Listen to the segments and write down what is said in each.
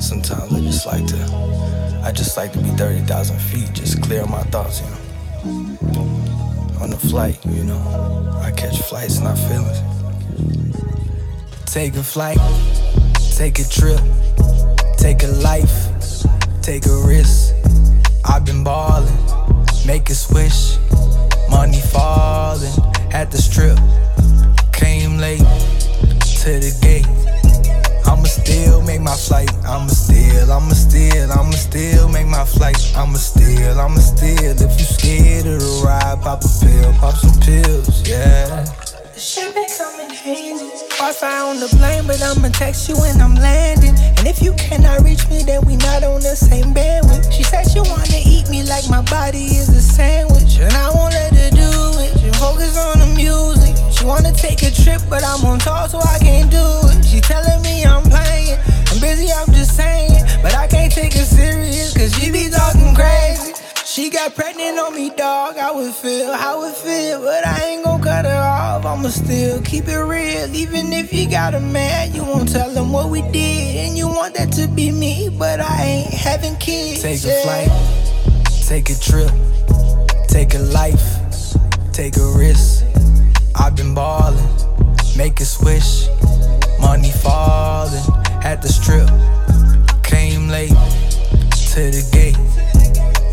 Sometimes I just like to, I just like to be 30,000 feet, just clear my thoughts, you know. On the flight, you know, I catch flights, not feelings. Take a flight, take a trip, take a life, take a risk. I've been ballin'. To the gate. I'ma still make my flight. I'ma still, I'ma still, I'ma still make my flight. I'ma still, I'ma still. If you scared of the ride, pop a pill, pop some pills, yeah. The shit be coming handy. Wi-Fi on the plane, but I'ma text you when I'm landing. And if you cannot reach me, then we not on the same bandwidth. She said she wanna eat me like my body is a sandwich, and I won't let her do it. She focus on the music. She wanna take a trip, but I'm on tour, so I can't got pregnant on me, dog. I would feel how it feel, but I ain't gon' cut her off. I'ma still keep it real. Even if you got a man, you won't tell him what we did. And you want that to be me, but I ain't having kids. Take a flight, take a trip, take a life, take a risk. I've been ballin', make a swish, money falling at the strip. Came late to the gate.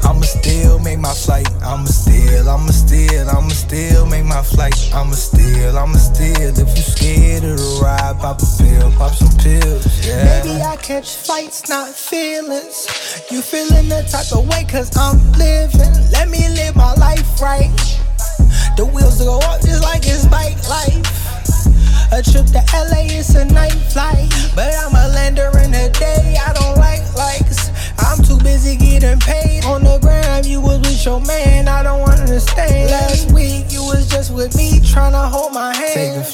I'ma still make my flight. I'ma still, I'ma still, I'ma still make my flight. I'ma still, I'ma still. If you scared of the ride, pop a pill, pop some pills, yeah. Maybe I catch fights, not feelings. You feeling the type of way, cause I'm living. Let me live my life right. The wheels go up just like it's bike life. A trip to LA is a night flight. But I'm a lander in the day,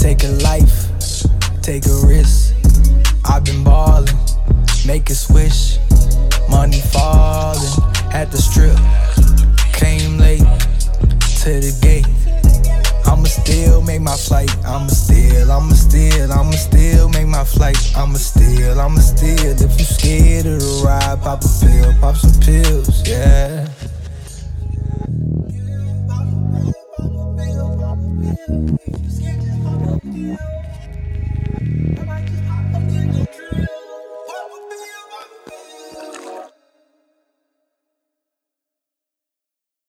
take a life, take a risk. I've been ballin', make a swish, money falling at the strip. Came late to the gate. I'ma still make my flight. I'ma still, I'ma still, I'ma still make my flight. I'ma still, I'ma still. If you scared of the ride, pop a pill, pop some pills, yeah.